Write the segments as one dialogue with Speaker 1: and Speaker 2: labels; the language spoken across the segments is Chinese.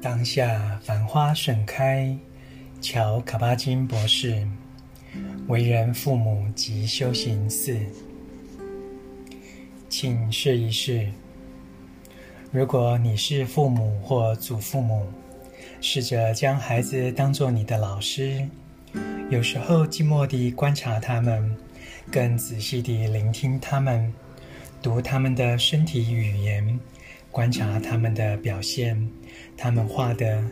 Speaker 1: 当下繁花盛开，乔·卡巴金博士，为人父母及修行四，请试一试。如果你是父母或祖父母，试着将孩子当做你的老师，有时候静默地观察他们，更仔细地聆听他们，读他们的身体语言。观察他们的表现，他们画的、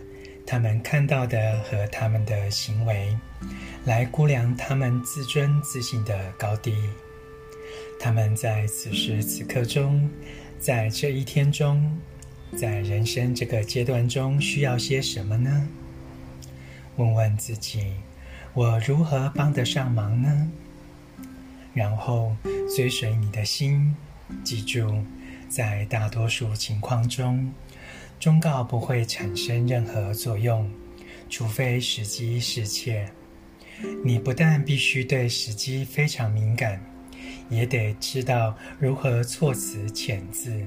Speaker 1: 他们看到的和他们的行为，来估量他们自尊自信的高低。他们在此时此刻中，在这一天中，在人生这个阶段中需要些什么呢？问问自己：我如何帮得上忙呢？然后追随你的心，记住。在大多数情况中，忠告不会产生任何作用，除非时机适切。你不但必须对时机非常敏感，也得知道如何措辞遣字，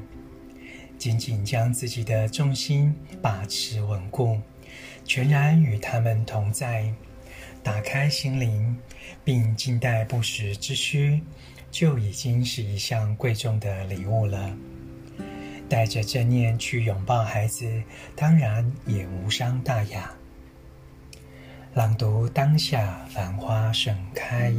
Speaker 1: 紧紧将自己的重心把持稳固，全然与他们同在，打开心灵，并静待不时之需。就已经是一项贵重的礼物了。带着正念去拥抱孩子，当然也无伤大雅。朗读当下，繁花盛开。